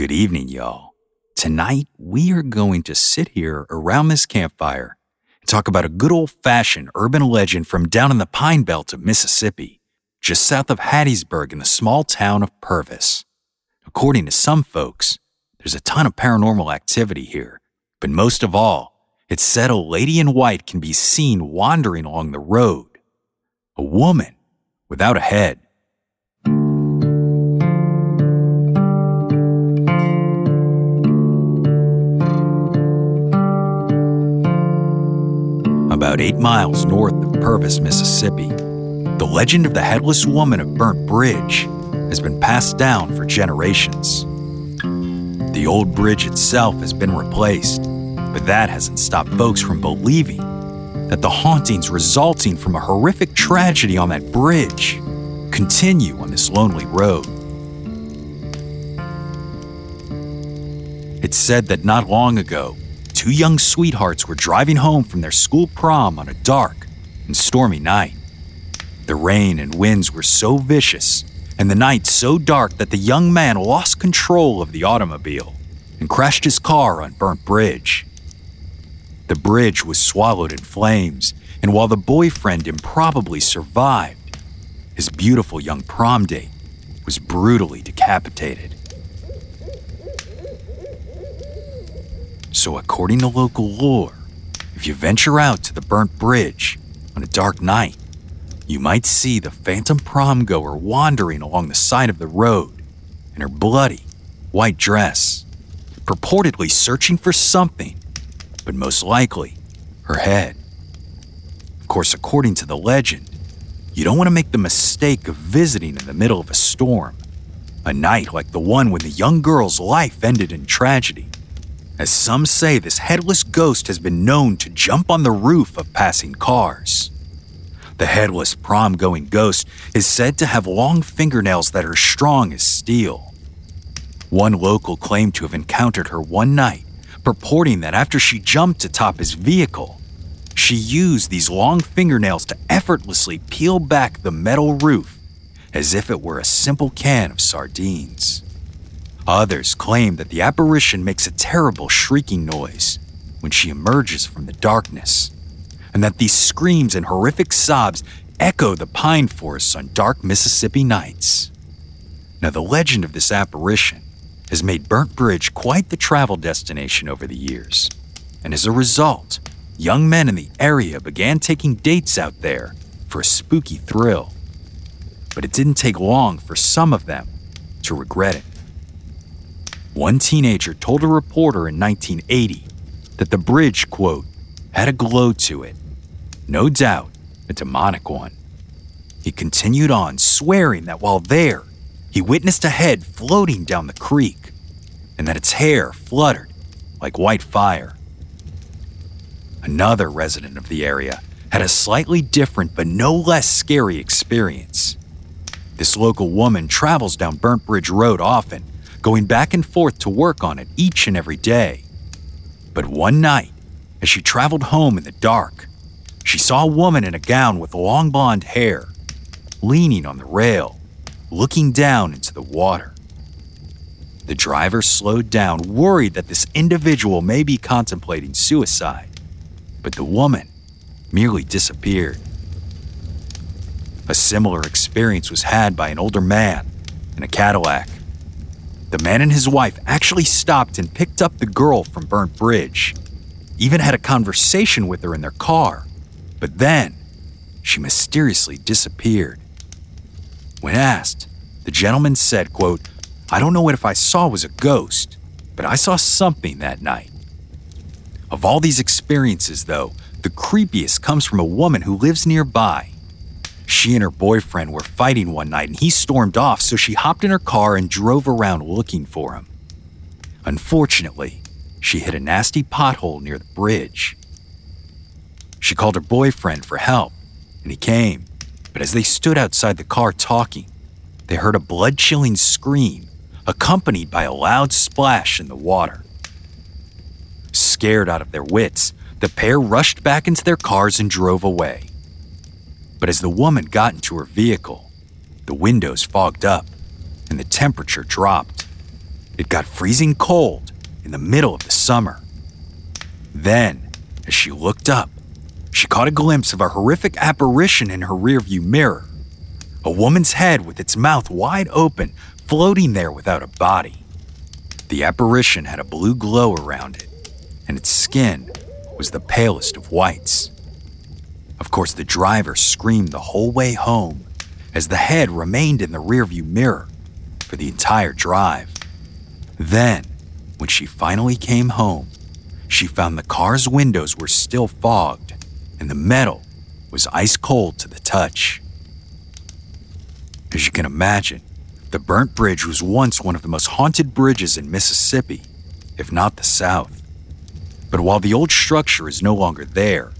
Good evening, y'all. Tonight, we are going to sit here around this campfire and talk about a good old fashioned urban legend from down in the Pine Belt of Mississippi, just south of Hattiesburg in the small town of Purvis. According to some folks, there's a ton of paranormal activity here, but most of all, it's said a lady in white can be seen wandering along the road. A woman without a head. About eight miles north of Purvis, Mississippi, the legend of the headless woman of Burnt Bridge has been passed down for generations. The old bridge itself has been replaced, but that hasn't stopped folks from believing that the hauntings resulting from a horrific tragedy on that bridge continue on this lonely road. It's said that not long ago, two young sweethearts were driving home from their school prom on a dark and stormy night. The rain and winds were so vicious and the night so dark that the young man lost control of the automobile and crashed his car on Burnt Bridge. The bridge was swallowed in flames, and while the boyfriend improbably survived, his beautiful young prom date was brutally decapitated. So, according to local lore, if you venture out to the burnt bridge on a dark night, you might see the phantom prom goer wandering along the side of the road in her bloody white dress, purportedly searching for something, but most likely her head. Of course, according to the legend, you don't want to make the mistake of visiting in the middle of a storm, a night like the one when the young girl's life ended in tragedy. As some say, this headless ghost has been known to jump on the roof of passing cars. The headless prom going ghost is said to have long fingernails that are strong as steel. One local claimed to have encountered her one night, purporting that after she jumped atop his vehicle, she used these long fingernails to effortlessly peel back the metal roof as if it were a simple can of sardines. Others claim that the apparition makes a terrible shrieking noise when she emerges from the darkness, and that these screams and horrific sobs echo the pine forests on dark Mississippi nights. Now, the legend of this apparition has made Burnt Bridge quite the travel destination over the years, and as a result, young men in the area began taking dates out there for a spooky thrill. But it didn't take long for some of them to regret it. One teenager told a reporter in 1980 that the bridge, quote, had a glow to it. No doubt, a demonic one. He continued on, swearing that while there, he witnessed a head floating down the creek and that its hair fluttered like white fire. Another resident of the area had a slightly different but no less scary experience. This local woman travels down Burnt Bridge Road often going back and forth to work on it each and every day. But one night, as she traveled home in the dark, she saw a woman in a gown with long blonde hair, leaning on the rail, looking down into the water. The driver slowed down, worried that this individual may be contemplating suicide. But the woman merely disappeared. A similar experience was had by an older man in a Cadillac. The man and his wife actually stopped and picked up the girl from Burnt Bridge, even had a conversation with her in their car. But then, she mysteriously disappeared. When asked, the gentleman said, quote, I don't know what if I saw was a ghost, but I saw something that night. Of all these experiences, though, the creepiest comes from a woman who lives nearby. She and her boyfriend were fighting one night and he stormed off, so she hopped in her car and drove around looking for him. Unfortunately, she hit a nasty pothole near the bridge. She called her boyfriend for help, and he came. But as they stood outside the car talking, they heard a blood chilling scream, accompanied by a loud splash in the water. Scared out of their wits, the pair rushed back into their cars and drove away. But as the woman got into her vehicle, the windows fogged up and the temperature dropped. It got freezing cold in the middle of the summer. Then, as she looked up, she caught a glimpse of a horrific apparition in her rearview mirror. A woman's head with its mouth wide open, floating there without a body. The apparition had a blue glow around it, and its skin was the palest of whites. Of course, the driver screamed the whole way home as the head remained in the rearview mirror for the entire drive. Then, when she finally came home, she found the car's windows were still fogged and the metal was ice cold to the touch. As you can imagine, the burnt bridge was once one of the most haunted bridges in Mississippi, if not the South. But while the old structure is no longer there,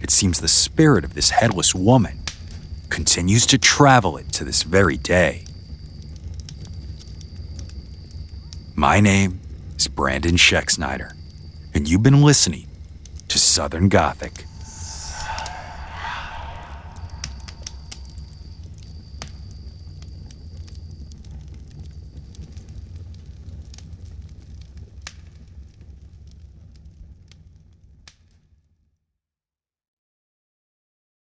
it seems the spirit of this headless woman continues to travel it to this very day. My name is Brandon Schexnayder, and you've been listening to Southern Gothic.